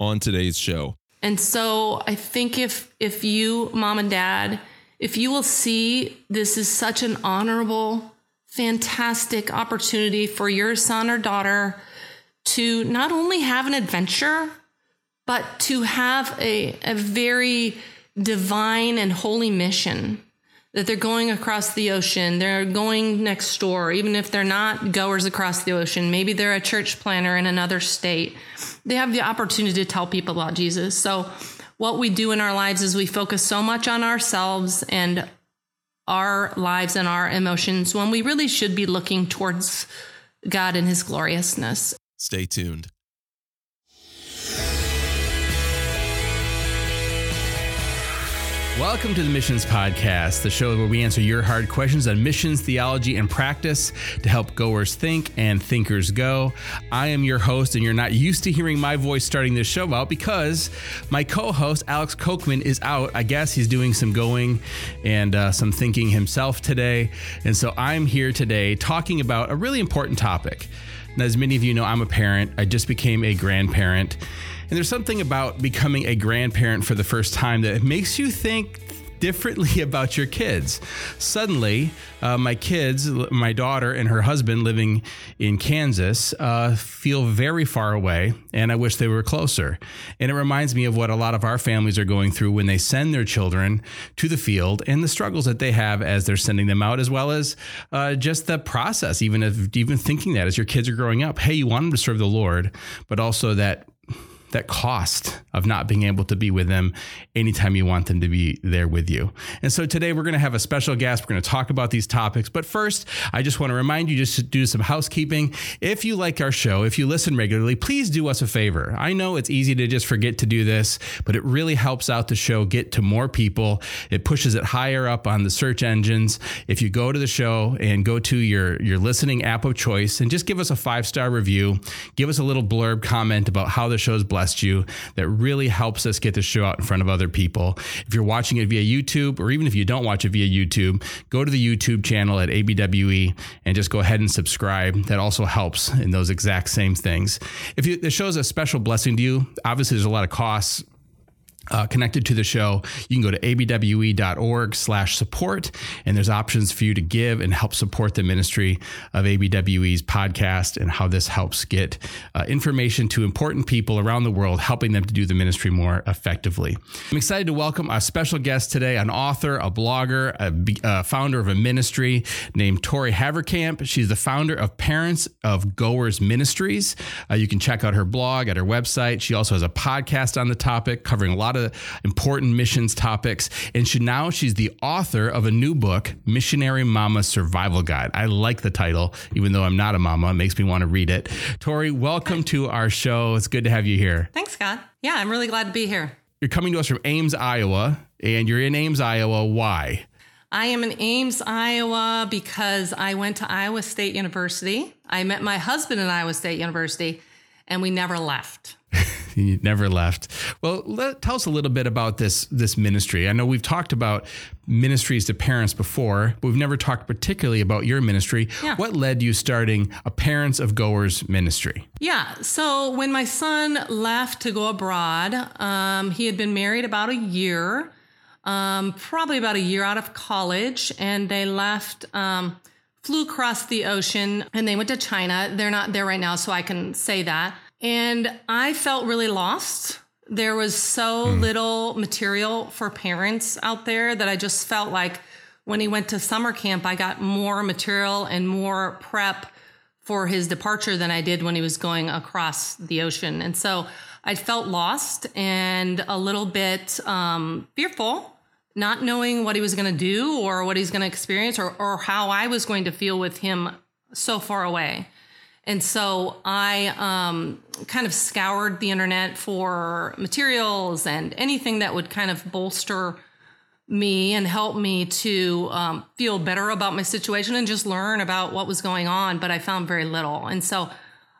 on today's show. And so I think if if you, mom and dad, if you will see this is such an honorable, fantastic opportunity for your son or daughter to not only have an adventure, but to have a, a very divine and holy mission that they're going across the ocean, they're going next door, even if they're not goers across the ocean, maybe they're a church planter in another state. They have the opportunity to tell people about Jesus. So, what we do in our lives is we focus so much on ourselves and our lives and our emotions when we really should be looking towards God and his gloriousness. Stay tuned. Welcome to the Missions Podcast, the show where we answer your hard questions on missions, theology, and practice to help goers think and thinkers go. I am your host, and you're not used to hearing my voice starting this show out because my co host, Alex Kocman, is out. I guess he's doing some going and uh, some thinking himself today. And so I'm here today talking about a really important topic. As many of you know, I'm a parent, I just became a grandparent. And there's something about becoming a grandparent for the first time that makes you think differently about your kids. Suddenly, uh, my kids, my daughter and her husband living in Kansas, uh, feel very far away, and I wish they were closer. And it reminds me of what a lot of our families are going through when they send their children to the field and the struggles that they have as they're sending them out, as well as uh, just the process, even of even thinking that as your kids are growing up. Hey, you want them to serve the Lord, but also that that cost of not being able to be with them anytime you want them to be there with you. And so today we're going to have a special guest. We're going to talk about these topics. But first, I just want to remind you just to do some housekeeping. If you like our show, if you listen regularly, please do us a favor. I know it's easy to just forget to do this, but it really helps out the show get to more people. It pushes it higher up on the search engines. If you go to the show and go to your, your listening app of choice and just give us a five star review, give us a little blurb comment about how the show's blessed blessed you that really helps us get the show out in front of other people. If you're watching it via YouTube, or even if you don't watch it via YouTube, go to the YouTube channel at ABWE and just go ahead and subscribe. That also helps in those exact same things. If you, the show is a special blessing to you, obviously there's a lot of costs uh, connected to the show, you can go to abwe.org slash support, and there's options for you to give and help support the ministry of ABWE's podcast and how this helps get uh, information to important people around the world, helping them to do the ministry more effectively. I'm excited to welcome a special guest today, an author, a blogger, a, a uh, founder of a ministry named Tori Haverkamp. She's the founder of Parents of Goers Ministries. Uh, you can check out her blog at her website. She also has a podcast on the topic covering a lot lot of important missions topics. And she now she's the author of a new book, Missionary Mama Survival Guide. I like the title, even though I'm not a mama. It makes me want to read it. Tori, welcome to our show. It's good to have you here. Thanks, Scott. Yeah, I'm really glad to be here. You're coming to us from Ames, Iowa, and you're in Ames, Iowa. Why? I am in Ames, Iowa because I went to Iowa State University. I met my husband in Iowa State University, and we never left. you never left. Well, let, tell us a little bit about this this ministry. I know we've talked about ministries to parents before, but we've never talked particularly about your ministry. Yeah. What led you starting a Parents of Goers ministry? Yeah. So when my son left to go abroad, um, he had been married about a year, um, probably about a year out of college, and they left. Um, flew across the ocean and they went to China. They're not there right now, so I can say that. And I felt really lost. There was so mm. little material for parents out there that I just felt like when he went to summer camp, I got more material and more prep for his departure than I did when he was going across the ocean. And so I felt lost and a little bit um, fearful, not knowing what he was going to do or what he's going to experience or, or how I was going to feel with him so far away. And so I um, kind of scoured the internet for materials and anything that would kind of bolster me and help me to um, feel better about my situation and just learn about what was going on. But I found very little. And so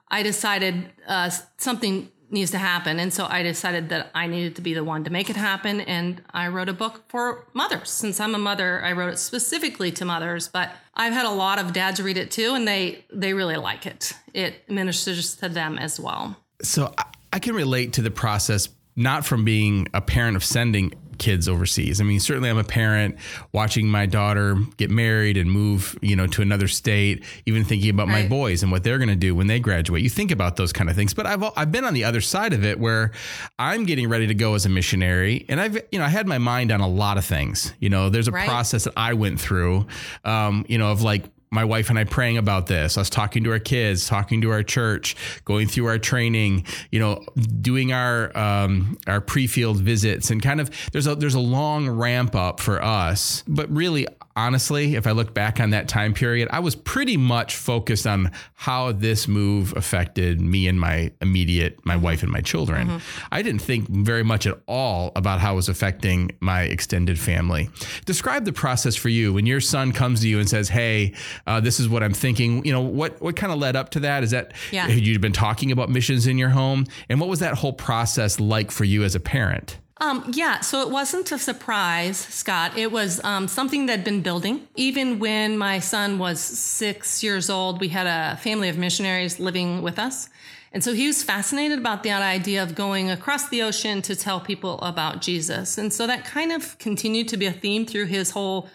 I decided uh, something needs to happen. And so I decided that I needed to be the one to make it happen. And I wrote a book for mothers. Since I'm a mother, I wrote it specifically to mothers, but I've had a lot of dads read it too, and they they really like it. It ministers to them as well. So I can relate to the process not from being a parent of sending kids overseas. I mean, certainly I'm a parent watching my daughter get married and move, you know, to another state, even thinking about right. my boys and what they're going to do when they graduate. You think about those kind of things. But I've I've been on the other side of it where I'm getting ready to go as a missionary and I've you know, I had my mind on a lot of things. You know, there's a right. process that I went through um, you know, of like my wife and I praying about this, us talking to our kids, talking to our church, going through our training, you know, doing our um, our pre-field visits, and kind of there's a there's a long ramp up for us. But really, honestly, if I look back on that time period, I was pretty much focused on how this move affected me and my immediate, my wife and my children. Mm-hmm. I didn't think very much at all about how it was affecting my extended family. Describe the process for you when your son comes to you and says, "Hey, uh, this is what I'm thinking." You know, what what kind of led up to that? Is that yeah. you'd been talking about missions in your home, and what was that whole process like for you as a parent? Um, yeah, so it wasn't a surprise, Scott. It was um, something that had been building. Even when my son was six years old, we had a family of missionaries living with us. And so he was fascinated about the idea of going across the ocean to tell people about Jesus. And so that kind of continued to be a theme through his whole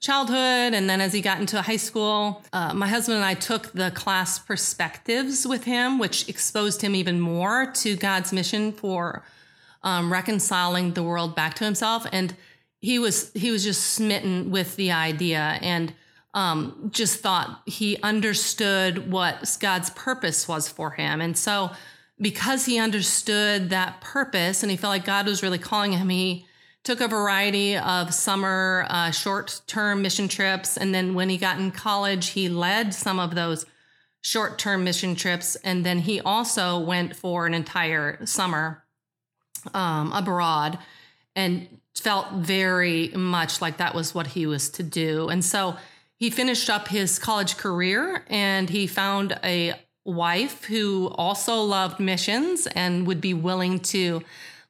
childhood. And then as he got into high school, uh, my husband and I took the class perspectives with him, which exposed him even more to God's mission for um, reconciling the world back to himself. And he was he was just smitten with the idea and um, just thought he understood what God's purpose was for him. And so because he understood that purpose and he felt like God was really calling him, he took a variety of summer uh, short-term mission trips. And then when he got in college, he led some of those short-term mission trips. And then he also went for an entire summer um, abroad and felt very much like that was what he was to do. And so he finished up his college career and he found a wife who also loved missions and would be willing to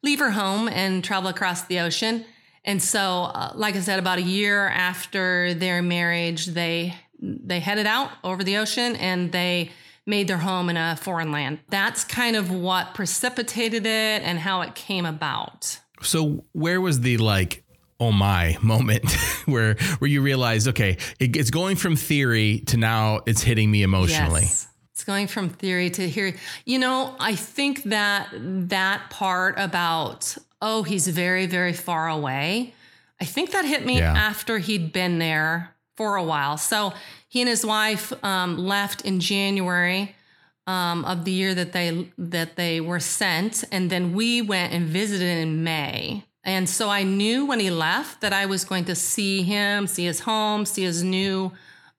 leave her home and travel across the ocean. And so, uh, like I said, about a year after their marriage, they they headed out over the ocean and they made their home in a foreign land. That's kind of what precipitated it and how it came about. So, where was the like, oh my moment where where you realized, okay, it, it's going from theory to now it's hitting me emotionally? Yes. It's going from theory to here. You know, I think that that part about, oh, he's very, very far away, I think that hit me yeah. after he'd been there for a while. So he and his wife um, left in January um, of the year that they that they were sent, and then we went and visited in May. And so I knew when he left that I was going to see him, see his home, see his new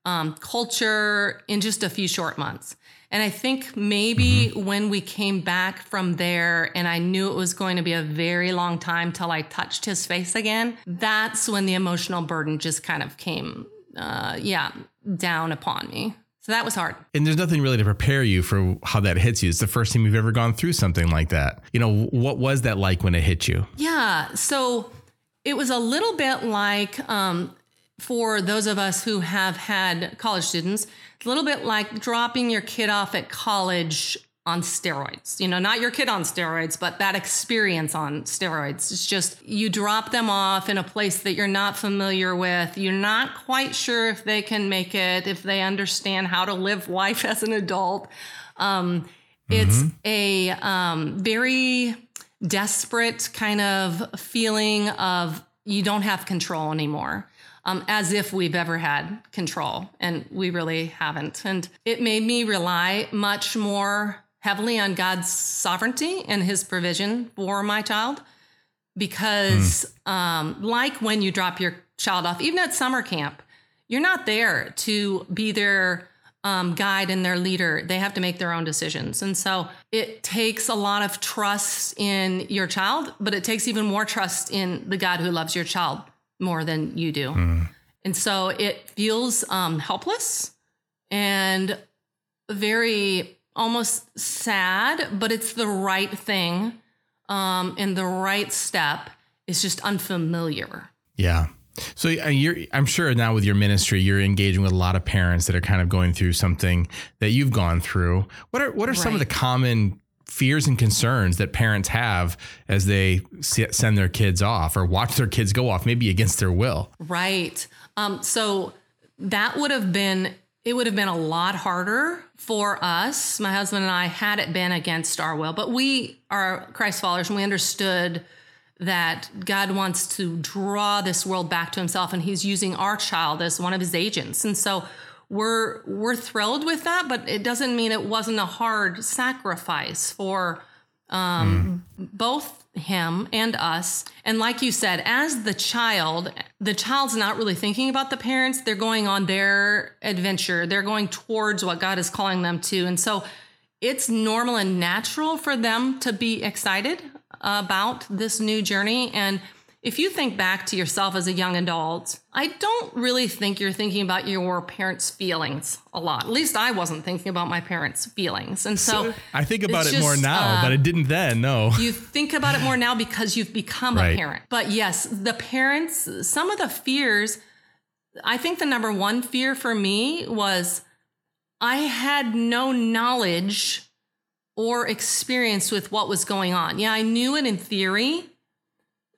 um, culture in just a few short months. And I think maybe mm-hmm. when we came back from there and I knew it was going to be a very long time till I touched his face again, that's when the emotional burden just kind of came uh, yeah, down upon me. So that was hard. And there's nothing really to prepare you for how that hits you. It's the first time you've ever gone through something like that. You know, what was that like when it hit you? Yeah. So it was a little bit like um, for those of us who have had college students, a little bit like dropping your kid off at college on steroids. You know, not your kid on steroids, but that experience on steroids. It's just you drop them off in a place that you're not familiar with. You're not quite sure if they can make it, if they understand how to live life as an adult. Um, mm-hmm. It's a um, very desperate kind of feeling of you don't have control anymore. Um, as if we've ever had control, and we really haven't. And it made me rely much more heavily on God's sovereignty and his provision for my child because mm. um, like when you drop your child off even at summer camp you're not there to be their um, guide and their leader they have to make their own decisions and so it takes a lot of trust in your child but it takes even more trust in the god who loves your child more than you do mm. and so it feels um, helpless and very almost sad, but it's the right thing. Um, and the right step is just unfamiliar. Yeah. So uh, you're, I'm sure now with your ministry, you're engaging with a lot of parents that are kind of going through something that you've gone through. What are what are right. some of the common fears and concerns that parents have as they send their kids off or watch their kids go off, maybe against their will. Right. Um, so that would have been it would have been a lot harder for us, my husband and I, had it been against our will. But we are Christ followers and we understood that God wants to draw this world back to himself and he's using our child as one of his agents. And so we're we're thrilled with that, but it doesn't mean it wasn't a hard sacrifice for um, mm. both him and us. And like you said, as the child, the child's not really thinking about the parents. They're going on their adventure. They're going towards what God is calling them to. And so it's normal and natural for them to be excited about this new journey. And if you think back to yourself as a young adult, I don't really think you're thinking about your parents' feelings a lot. At least I wasn't thinking about my parents' feelings. And so, so I think about it just, more now, uh, but I didn't then. No. You think about it more now because you've become right. a parent. But yes, the parents, some of the fears, I think the number one fear for me was I had no knowledge or experience with what was going on. Yeah, I knew it in theory,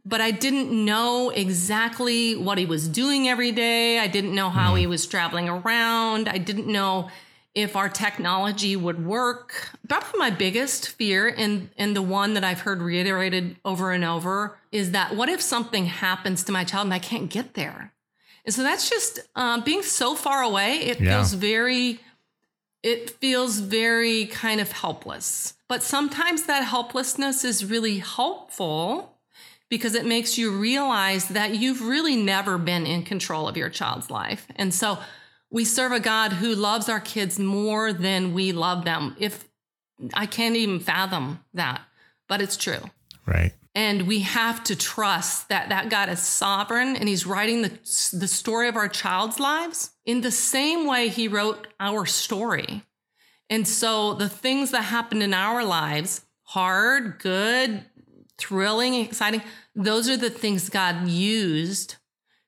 but I didn't know exactly what he was doing every day. I didn't know how he mm. was traveling around. I didn't know if our technology would work. Probably my biggest fear, and, and the one that I've heard reiterated over and over, is that what if something happens to my child and I can't get there? And so that's just uh, being so far away. It yeah. feels very it feels very kind of helpless. But sometimes that helplessness is really helpful because it makes you realize that you've really never been in control of your child's life. And so we serve a God who loves our kids more than we love them. If I can't even fathom that, but it's true. Right. And we have to trust that that God is sovereign and he's writing the, the story of our child's lives in the same way he wrote our story. And so the things that happened in our lives, hard, good, thrilling, exciting, those are the things God used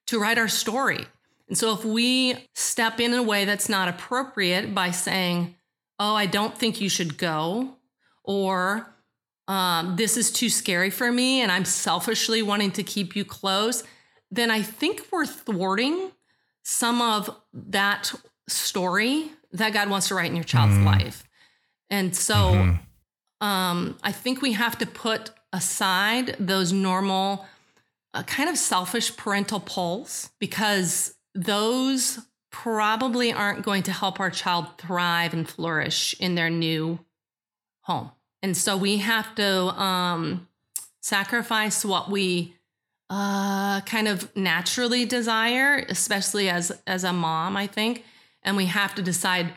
to write our story. And so if we step in in a way that's not appropriate by saying, Oh, I don't think you should go, or um, this is too scary for me, and I'm selfishly wanting to keep you close, then I think we're thwarting some of that story that God wants to write in your child's mm. life. And so mm-hmm. um, I think we have to put aside those normal, uh, kind of selfish parental pulls because those probably aren't going to help our child thrive and flourish in their new home. And so we have to um, sacrifice what we uh, kind of naturally desire, especially as as a mom, I think, and we have to decide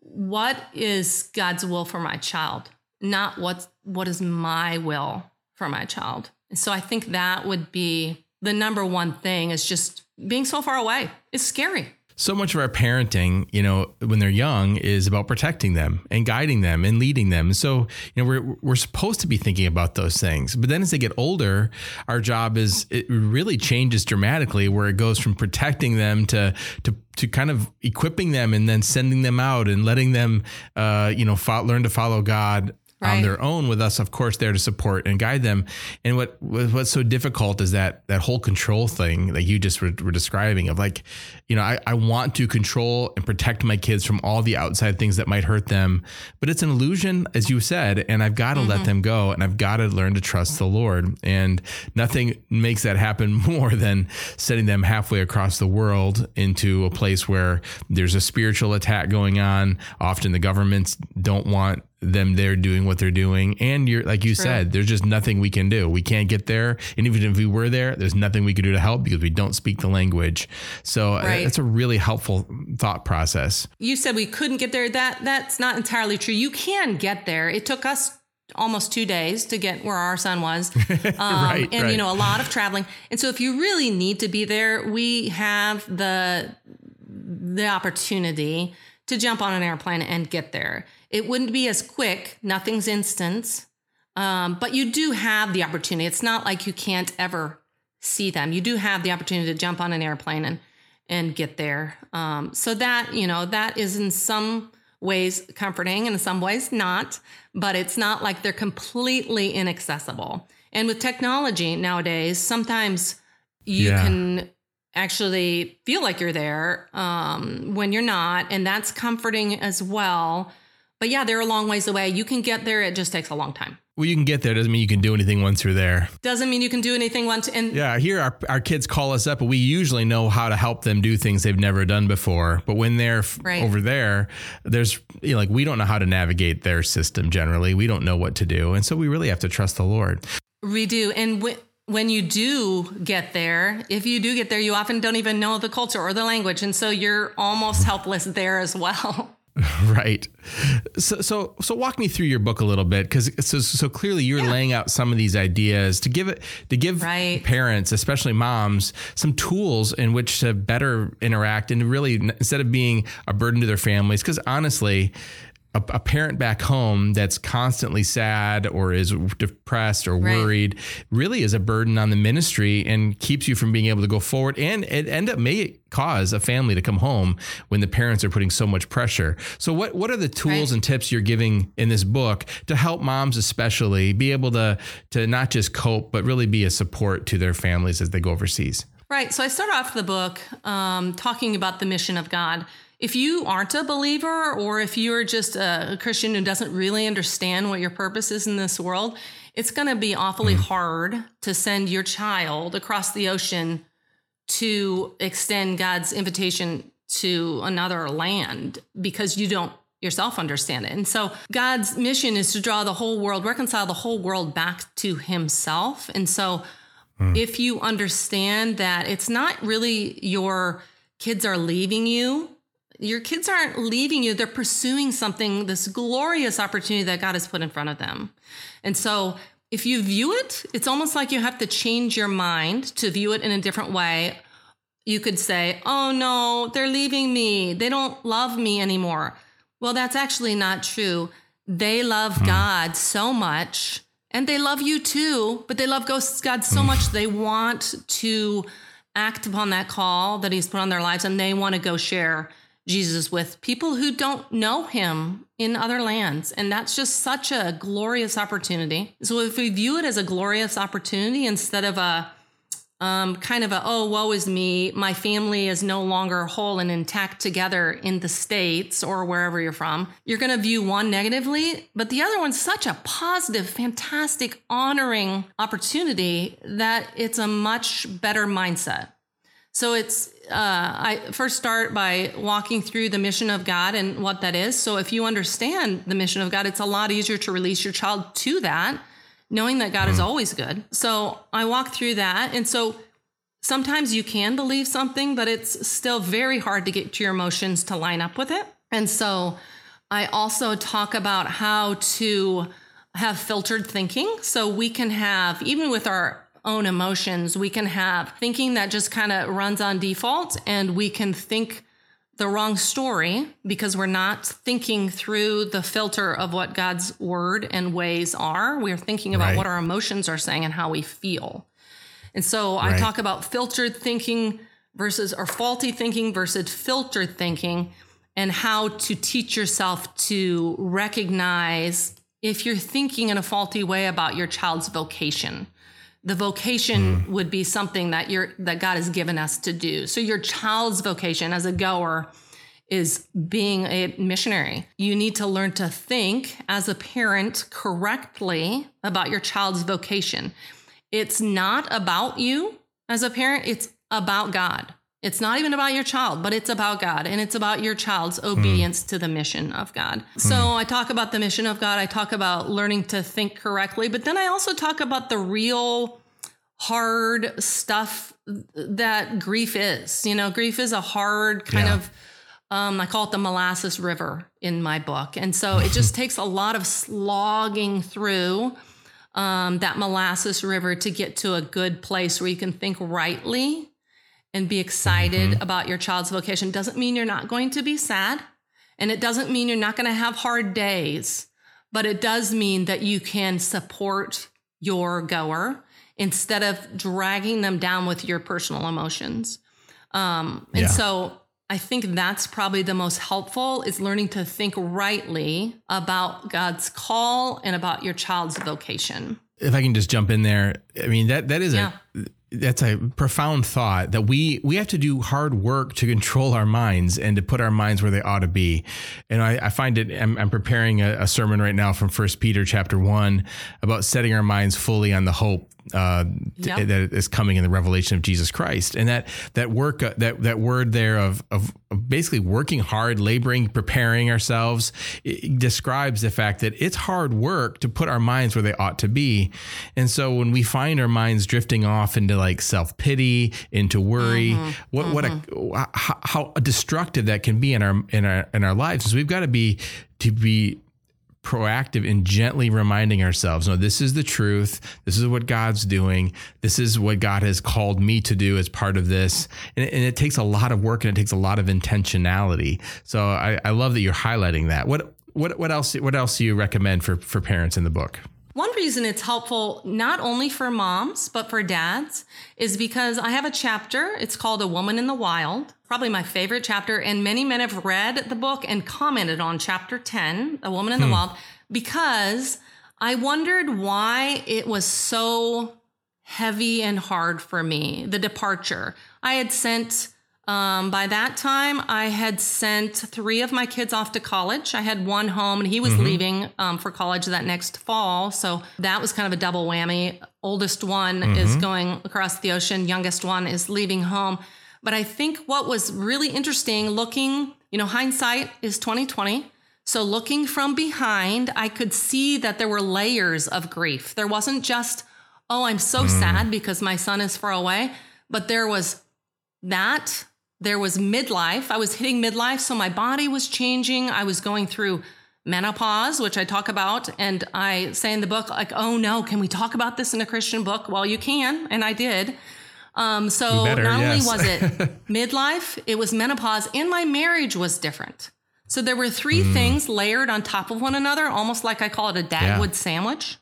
what is God's will for my child, not what what is my will for my child. And so I think that would be the number one thing is just being so far away. It's scary so much of our parenting, you know, when they're young is about protecting them and guiding them and leading them. So, you know, we're we're supposed to be thinking about those things. But then as they get older, our job is it really changes dramatically where it goes from protecting them to to to kind of equipping them and then sending them out and letting them uh, you know, fo- learn to follow God right. on their own with us of course there to support and guide them and what what's so difficult is that that whole control thing that you just were, were describing of like you know I, I want to control and protect my kids from all the outside things that might hurt them but it's an illusion as you said and i've got to mm-hmm. let them go and i've got to learn to trust the lord and nothing makes that happen more than setting them halfway across the world into a place where there's a spiritual attack going on often the governments don't want them there doing what they're doing. And you're like you True. said, there's just nothing we can do. We can't get there. And even if we were there, there's nothing we could do to help because we don't speak the language. So uh, right. that's a really helpful thought process. You said we couldn't get there. That that's not entirely true. You can get there. It took us almost two days to get where our son was. Um, right, and right. you know, a lot of traveling. And so if you really need to be there, we have the the opportunity to jump on an airplane and get there. It wouldn't be as quick, nothing's instant, um, but you do have the opportunity. It's not like you can't ever see them. You do have the opportunity to jump on an airplane and and get there. Um, so that you know that is in some ways comforting and in some ways not, but it's not like they're completely inaccessible. And with technology nowadays, sometimes you Yeah. can actually feel like you're there um, when you're not, and that's comforting as well. But yeah, they're a long ways away. You can get there; it just takes a long time. Well, you can get there. Doesn't mean you can do anything once you're there. Doesn't mean you can do anything once. And Yeah, here our, our kids call us up, but we usually know how to help them do things they've never done before. But when they're Right. over there, there's you know, like we don't know how to navigate their system generally. We don't know what to do, and so we really have to trust the Lord. We do. And wh- when you do get there, if you do get there, you often don't even know the culture or the language. And so you're almost helpless there as well. Right. So so so walk me through your book a little bit because so so clearly you're laying out some of these ideas to give it to give Right. parents, especially moms, some tools in which to better interact and really instead of being a burden to their families. Because honestly. A, a parent back home that's constantly sad or is depressed or Right. worried really is a burden on the ministry and keeps you from being able to go forward and it end up may cause a family to come home when the parents are putting so much pressure. So what what are the tools Right. and tips you're giving in this book to help moms especially be able to to not just cope but really be a support to their families as they go overseas? Right. So I start off the book um, talking about the mission of God. If you aren't a believer, or if you're just a Christian who doesn't really understand what your purpose is in this world, it's going to be awfully hmm. hard to send your child across the ocean to extend God's invitation to another land because you don't yourself understand it. And so God's mission is to draw the whole world, reconcile the whole world back to himself. And so hmm. if you understand that it's not really your kids are leaving you, your kids aren't leaving you, they're pursuing something, this glorious opportunity that God has put in front of them. And so if you view it, it's almost like you have to change your mind to view it in a different way. You could say, oh no, they're leaving me. They don't love me anymore. Well, that's actually not true. They love hmm. God so much and they love you too, but they love God so hmm. much they want to act upon that call that He's put on their lives and they want to go share Jesus with people who don't know Him in other lands. And that's just such a glorious opportunity. So if we view it as a glorious opportunity instead of a um, kind of a, oh, woe is me. My family is no longer whole and intact together in the States or wherever you're from. You're going to view one negatively, but the other one's such a positive, fantastic, honoring opportunity that it's a much better mindset. So it's, uh, I first start by walking through the mission of God and what that is. So if you understand the mission of God, it's a lot easier to release your child to that knowing that God is always good. So I walk through that. And so sometimes you can believe something, but it's still very hard to get to your emotions to line up with it. And so I also talk about how to have filtered thinking. So we can have, even with our own emotions, we can have thinking that just kind of runs on default and we can think the wrong story because we're not thinking through the filter of what God's word and ways are. We're thinking about Right. what our emotions are saying and how we feel. And so I talk about filtered thinking versus or faulty thinking versus filtered thinking and how to teach yourself to recognize if you're thinking in a faulty way about your child's vocation the vocation hmm. would be something that you're that God has given us to do. So your child's vocation as a goer is being a missionary. You need to learn to think as a parent correctly about your child's vocation. It's not about you as a parent, it's about God. It's not even about your child, but it's about God and it's about your child's obedience to the mission of God. So I talk about the mission of God. I talk about learning to think correctly, but then I also talk about the real hard stuff that grief is. You know, grief is a hard kind Yeah. of um, I call it the molasses river in my book. And so it just takes a lot of slogging through um, that molasses river to get to a good place where you can think rightly and be excited about your child's vocation. Doesn't mean you're not going to be sad. And it doesn't mean you're not going to have hard days, but it does mean that you can support your goer instead of dragging them down with your personal emotions. Um, and Yeah. so I think that's probably the most helpful is learning to think rightly about God's call and about your child's vocation. If I can just jump in there, I mean that that is Yeah. a that's a profound thought that we we have to do hard work to control our minds and to put our minds where they ought to be. And I, I find it. I'm, I'm preparing a, a sermon right now from First Peter chapter one about setting our minds fully on the hope uh, Yep. t- that is coming in the revelation of Jesus Christ, and that that work uh, that that word there of of basically working hard, laboring, preparing ourselves it describes the fact that it's hard work to put our minds where they ought to be, and so when we find our minds drifting off into like self pity, into worry, what what a how, how destructive that can be in our in our in our lives. So we've got to be to be proactive in gently reminding ourselves no this is the truth. This is what god's doing. This is what god has called me to do as part of this. And, and it takes a lot of work and it takes a lot of intentionality. So i, I love that you're highlighting that. What what what else what else do you recommend for for parents in the book One reason it's helpful, not only for moms, but for dads, is because I have a chapter. It's called A Woman in the Wild, probably my favorite chapter. And many men have read the book and commented on chapter 10, A Woman in the hmm. Wild, because I wondered why it was so heavy and hard for me, the departure. I had sent, um, by that time, I had sent three of my kids off to college. I had one home and he was leaving um, for college that next fall. So that was kind of a double whammy. Oldest one is going across the ocean, youngest one is leaving home. But I think what was really interesting looking, you know, hindsight is 2020. So looking from behind, I could see that there were layers of grief. There wasn't just, oh, I'm so sad because my son is far away, but there was that. There was midlife. I was hitting midlife, so my body was changing. I was going through menopause, which I talk about, and I say in the book, like, oh no, can we talk about this in a Christian book? Well, you can, and I did. Um, so better, not yes. only was it midlife, it was menopause, and my marriage was different. So there were three things layered on top of one another, almost like I call it a Dagwood sandwich,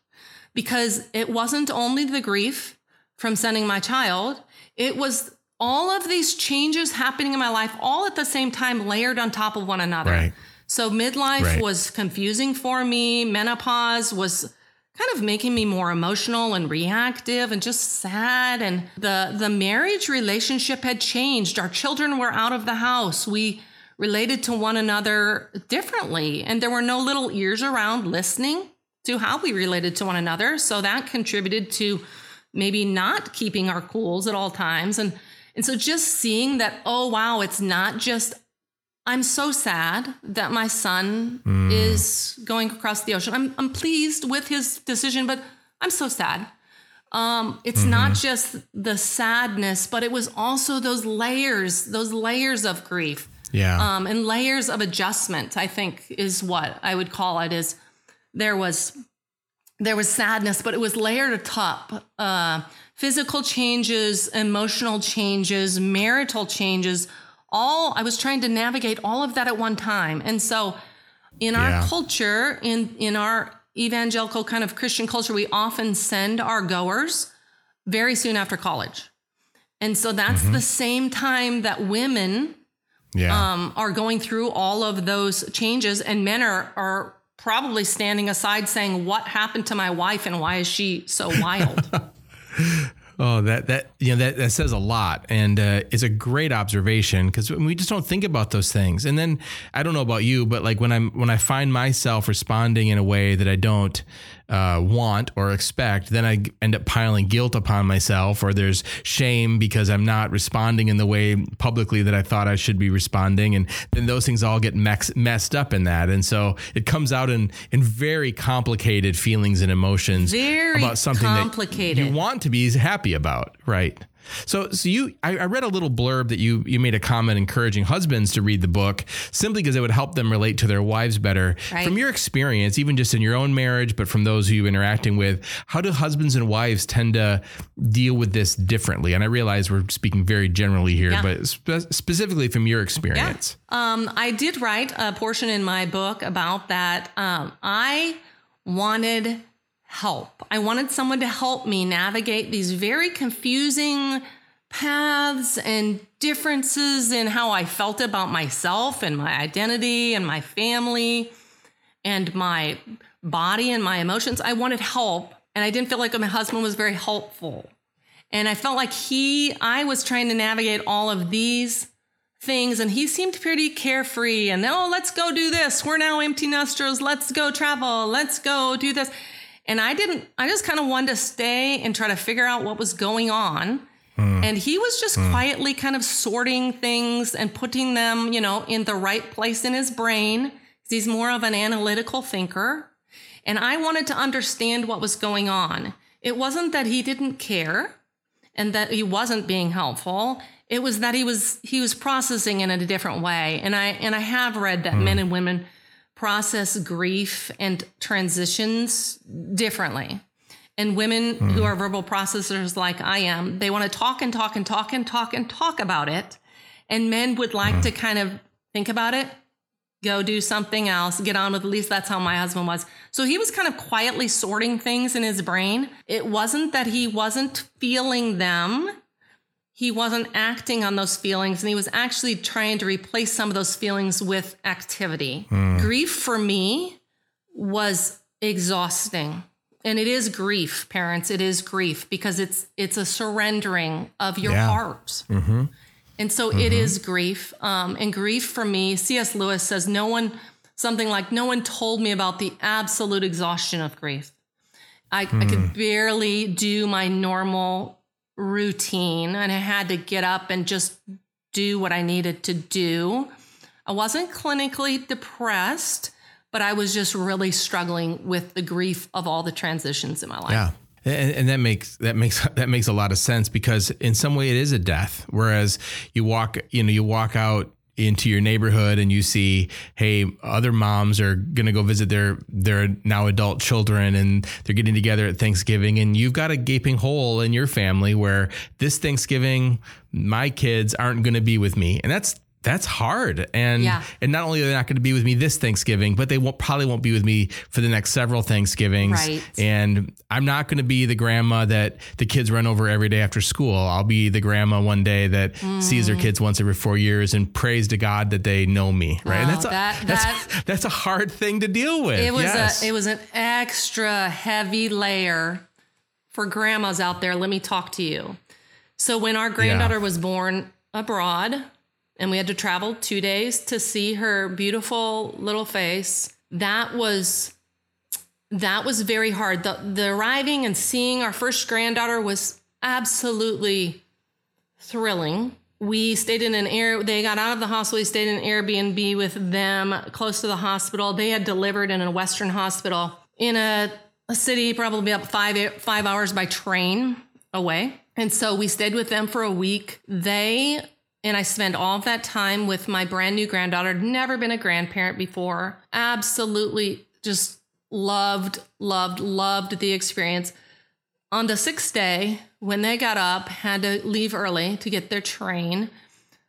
because it wasn't only the grief from sending my child, it was all of these changes happening in my life all at the same time layered on top of one another. Right. So midlife Right. was confusing for me. Menopause was kind of making me more emotional and reactive and just sad and the the marriage relationship had changed. Our children were out of the house. We related to one another differently and there were no little ears around listening to how we related to one another. So that contributed to maybe not keeping our cools at all times and and so just seeing that oh wow, it's not just I'm so sad that my son is going across the ocean. I'm, I'm pleased with his decision, but I'm so sad. Um, it's not just the sadness, but it was also those layers, those layers of grief yeah um, and layers of adjustment. I think is what I would call it. Is there was there was sadness, but it was layered atop uh, physical changes, emotional changes, marital changes. All I was trying to navigate all of that at one time, and so in our Yeah. culture, in in our evangelical kind of Christian culture, we often send our goers very soon after college, and so that's the same time that women yeah um, are going through all of those changes, and men are are probably standing aside saying, "What happened to my wife, and why is she so wild?" Oh, that that you know that that says a lot, and uh, it's a great observation because we just don't think about those things. And then I don't know about you, but like when I'm when I find myself responding in a way that I don't uh, want or expect, then I end up piling guilt upon myself, or there's shame because I'm not responding in the way publicly that I thought I should be responding, and then those things all get mex- messed up in that, and so it comes out in in very complicated feelings and emotions Very about something that you want to be happy about, right? So, so you, I, I read a little blurb that you you made a comment encouraging husbands to read the book simply because it would help them relate to their wives better. Right. From your experience, even just in your own marriage, but from those who you're interacting with, how do husbands and wives tend to deal with this differently? And I realize we're speaking very generally here, Yeah. but spe- specifically from your experience. Um, I did write a portion in my book about that. Um, I wanted help. I wanted someone to help me navigate these very confusing paths and differences in how I felt about myself and my identity and my family and my body and my emotions. I wanted help, and I didn't feel like my husband was very helpful. And I felt like he, I was trying to navigate all of these things, and he seemed pretty carefree. And oh, let's go do this. We're now empty nesters. Let's go travel. Let's go do this. And I didn't, I just kind of wanted to stay and try to figure out what was going on. Mm. And he was just mm. quietly kind of sorting things and putting them, you know, in the right place in his brain. He's more of an analytical thinker. And I wanted to understand what was going on. It wasn't that he didn't care and that he wasn't being helpful. It was that he was he was processing in a different way. And I and I have read that mm. men and women process grief and transitions differently. And women mm. who are verbal processors like I am, they want to talk and talk and talk and talk and talk about it. And men would like mm. to kind of think about it, go do something else, get on with at least that's how my husband was. So he was kind of quietly sorting things in his brain. It wasn't that he wasn't feeling them. He wasn't acting on those feelings and he was actually trying to replace some of those feelings with activity. Mm. Grief for me was exhausting. And it is grief, parents. It is grief because it's it's a surrendering of your yeah. heart. Mm-hmm. And so mm-hmm. it is grief. Um, and grief for me, C.S. Lewis says, no one, something like, no one told me about the absolute exhaustion of grief. I, mm. I could hmm. barely do my normal routine and I had to get up and just do what I needed to do. I wasn't clinically depressed, but I was just really struggling with the grief of all the transitions in my life. Yeah. And, and, that makes that makes that makes a lot of sense because in some way it is a death. Whereas you walk, you know, you walk out into your neighborhood and you see, hey, other moms are gonna go visit their their now adult children and they're getting together at Thanksgiving, and you've got a gaping hole in your family where this Thanksgiving my kids aren't gonna be with me, and that's that's hard and yeah. and not only are they not going to be with me this thanksgiving but they won't probably won't be with me for the next several thanksgivings right. and i'm not going to be the grandma that the kids run over every day after school i'll be the grandma one day that mm. sees their kids once every four years and prays to god that they know me right and that's a, that, that's, that, that's a hard thing to deal with it was yes. a it was an extra heavy layer for grandmas out there let me talk to you so when our granddaughter yeah. was born abroad and we had to travel two days to see her beautiful little face. That was that was very hard. The, the arriving and seeing our first granddaughter was absolutely thrilling. We stayed in an air. They got out of the hospital. We stayed in an Airbnb with them close to the hospital. They had delivered in a Western hospital in a, a city, probably about five five hours by train away. And so we stayed with them for a week. They and I spent all of that time with my brand new granddaughter, never been a grandparent before. Absolutely just loved, loved, loved the experience. On the sixth day, when they got up, had to leave early to get their train,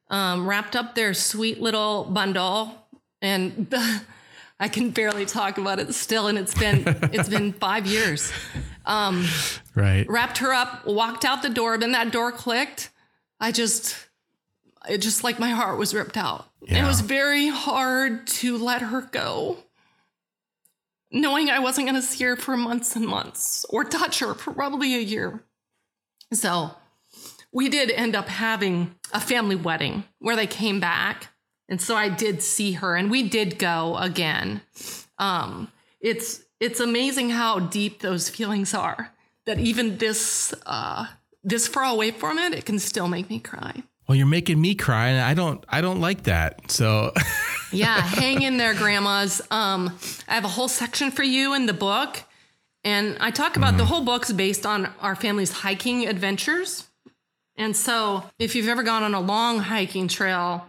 um, wrapped up their sweet little bundle, and I can barely talk about it still, and it's been it's been five years. Um, right. Wrapped her up, walked out the door. Then that door clicked. I just it just like my heart was ripped out. Yeah. It was very hard to let her go, knowing I wasn't going to see her for months and months or touch her for probably a year. So we did end up having a family wedding where they came back. And so I did see her and we did go again. Um, it's it's amazing how deep those feelings are that even this uh, this far away from it, it can still make me cry well you're making me cry and i don't i don't like that so. Yeah hang in there grandmas. Um i have a whole section for you in the book and i talk about mm. the whole book's based on our family's hiking adventures. And so if you've ever gone on a long hiking trail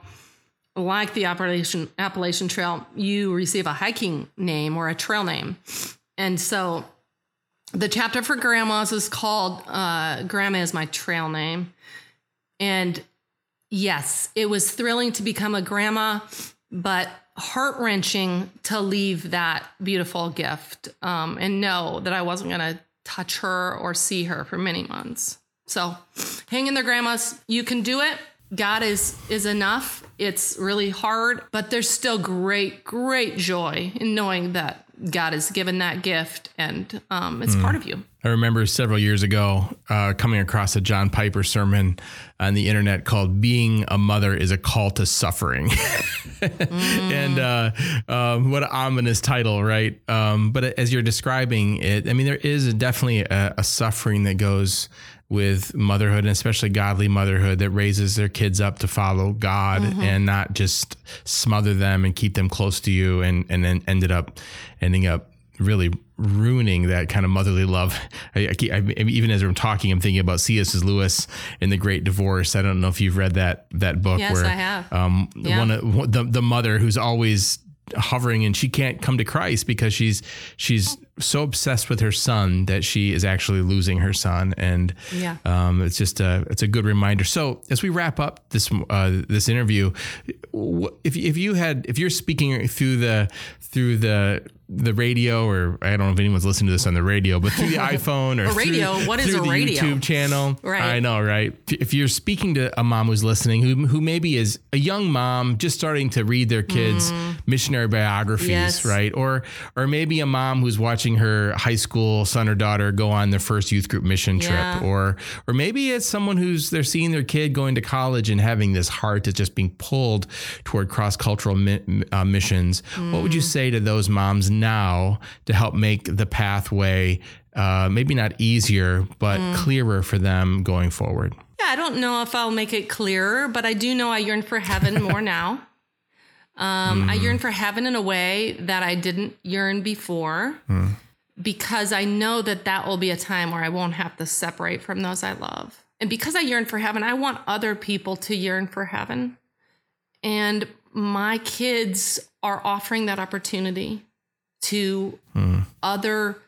like the appalachian appalachian trail you receive a hiking name or a trail name. And so the chapter for grandmas is called uh, grandma is my trail name. And Yes, it was thrilling to become a grandma, but heart wrenching to leave that beautiful gift um, and know that I wasn't going to touch her or see her for many months. So hang in there, grandmas. You can do it. God is is enough. It's really hard, but there's still great, great joy in knowing that God has given that gift and um, it's part of you. I remember several years ago uh, coming across a John Piper sermon on the internet called "Being a Mother is a Call to Suffering," and uh, um, what an ominous title, right? Um, but as you're describing it, I mean, there is definitely a, a suffering that goes with motherhood and especially godly motherhood that raises their kids up to follow God and not just smother them and keep them close to you and and then ended up ending up really ruining that kind of motherly love. I, I, I even as I'm talking, I'm thinking about C.S. Lewis in The Great Divorce. I don't know if you've read that that book. Yes, where, I have. Um, Yeah. one of the the mother who's always hovering and she can't come to Christ because she's she's so obsessed with her son that she is actually losing her son and Yeah. um, it's just a it's a good reminder. So as we wrap up this uh, this interview, if if you had if you're speaking through the through the the radio or I don't know if anyone's listening to this on the radio, but through the iPhone or A radio? through, What is through a the radio? YouTube channel, Right. I know, right? If you're speaking to a mom who's listening, who who maybe is a young mom just starting to read their kids' missionary biographies, Mm. Yes. right? Or or maybe a mom who's watching her high school son or daughter go on their first youth group mission trip, Yeah. or or maybe it's someone who's they're seeing their kid going to college and having this heart that's just being pulled toward cross cultural mi- uh, missions. What would you say to those moms now to help make the pathway? Uh, maybe not easier, but clearer for them going forward. Yeah, I don't know if I'll make it clearer, but I do know I yearn for heaven more now. Um, I mm-hmm. yearn for heaven in a way that I didn't yearn before hmm. because I know that that will be a time where I won't have to separate from those I love. And because I yearn for heaven, I want other people to yearn for heaven. And my kids are offering that opportunity to hmm. other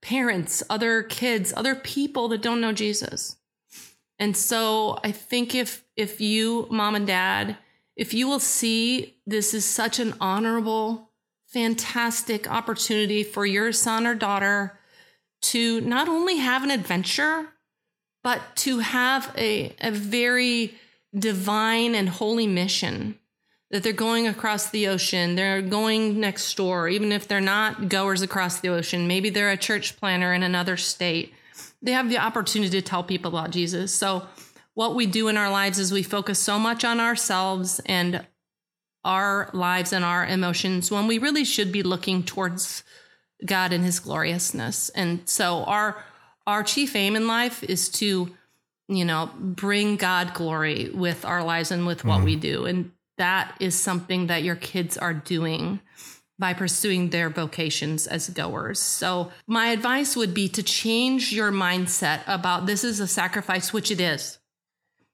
parents, other kids, other people that don't know Jesus. And so I think if if you mom and dad, if you will see this is such an honorable, fantastic opportunity for your son or daughter to not only have an adventure, but to have a, a very divine and holy mission that they're going across the ocean, they're going next door, even if they're not goers across the ocean, maybe they're a church planter in another state. They have the opportunity to tell people about Jesus. So, what we do in our lives is we focus so much on ourselves and our lives and our emotions when we really should be looking towards God and his gloriousness. And so our our chief aim in life is to you know bring God glory with our lives and with what mm-hmm. we do. And that is something that your kids are doing by pursuing their vocations as goers. So my advice would be to change your mindset about this is a sacrifice which it is.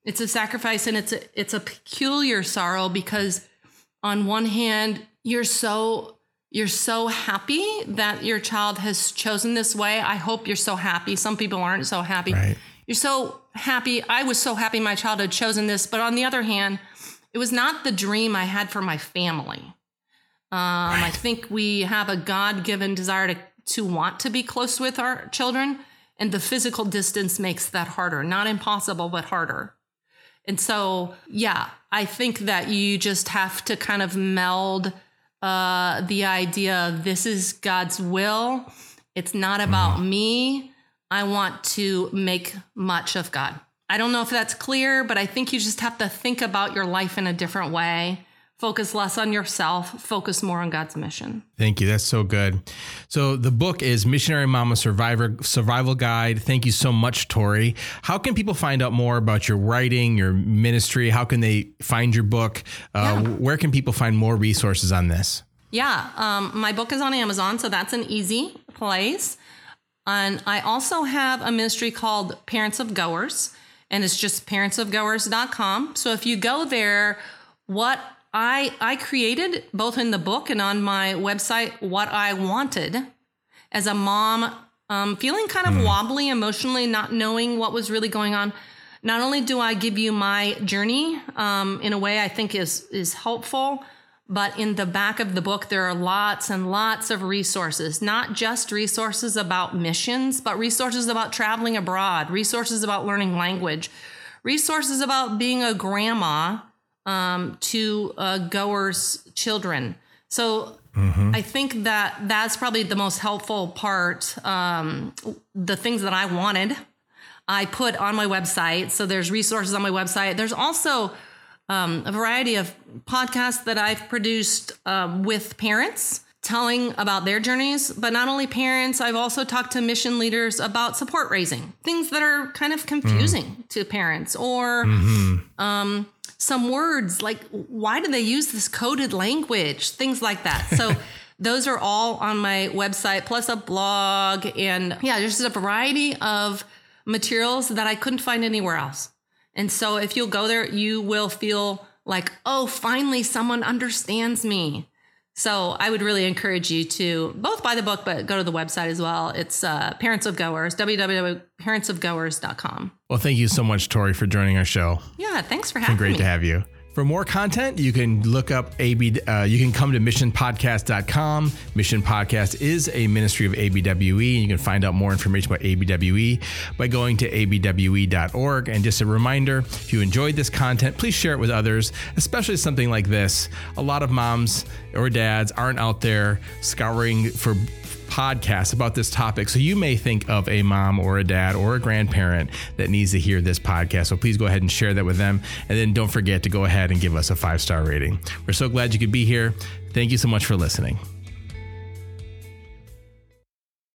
It's a sacrifice and it's a it's a peculiar sorrow because on one hand you're so you're so happy that your child has chosen this way. I hope you're so happy. Some people aren't so happy. Right. You're so happy. I was so happy my child had chosen this, but on the other hand, it was not the dream I had for my family. Um, I think we have a God given desire to, to want to be close with our children, and the physical distance makes that harder. Not impossible, but harder. And so, yeah, I think that you just have to kind of meld uh, the idea of this is God's will. It's not about me. I want to make much of God. I don't know if that's clear, but I think you just have to think about your life in a different way. Focus less on yourself, focus more on God's mission. Thank you. That's so good. So the book is Missionary Mama Survivor Survival Guide. Thank you so much, Tori. How can people find out more about your writing, your ministry? How can they find your book? Uh, Yeah. Where can people find more resources on this? Yeah, um, my book is on Amazon, so that's an easy place. And I also have a ministry called Parents of Goers, and it's just parentsofgoers.com. So if you go there, what I I created both in the book and on my website what I wanted as a mom, um, feeling kind of wobbly emotionally, not knowing what was really going on. Not only do I give you my journey um, in a way I think is is helpful, But in the back of the book, there are lots and lots of resources, not just resources about missions, but resources about traveling abroad, resources about learning language, resources about being a grandma um, to uh, goers' children. So I think that that's probably the most helpful part. Um, the things that I wanted, I put on my website. So there's resources on my website. There's also um, a variety of podcasts that I've produced um, with parents telling about their journeys, but not only parents, I've also talked to mission leaders about support raising, things that are kind of confusing to parents or um, some words like why do they use this coded language, things like that. So those are all on my website, plus a blog. And yeah, there's just a variety of materials that I couldn't find anywhere else. And so if you'll go there, you will feel like, oh, finally someone understands me. So I would really encourage you to both buy the book, but go to the website as well. It's uh, Parents of Goers, www.parentsofgoers.com. Well, thank you so much, Tori, for joining our show. Yeah, thanks for having great me. to have you. For more content, you can look up AB. Uh, you can come to missionpodcast.com. Mission Podcast is a ministry of ABWE, and you can find out more information about ABWE by going to abwe.org. And just a reminder if you enjoyed this content, please share it with others, especially something like this. A lot of moms or dads aren't out there scouring for podcast about this topic. So you may think of a mom or a dad or a grandparent that needs to hear this podcast. So please go ahead and share that with them. And then don't forget to go ahead and give us a five star rating. We're so glad you could be here. Thank you so much for listening.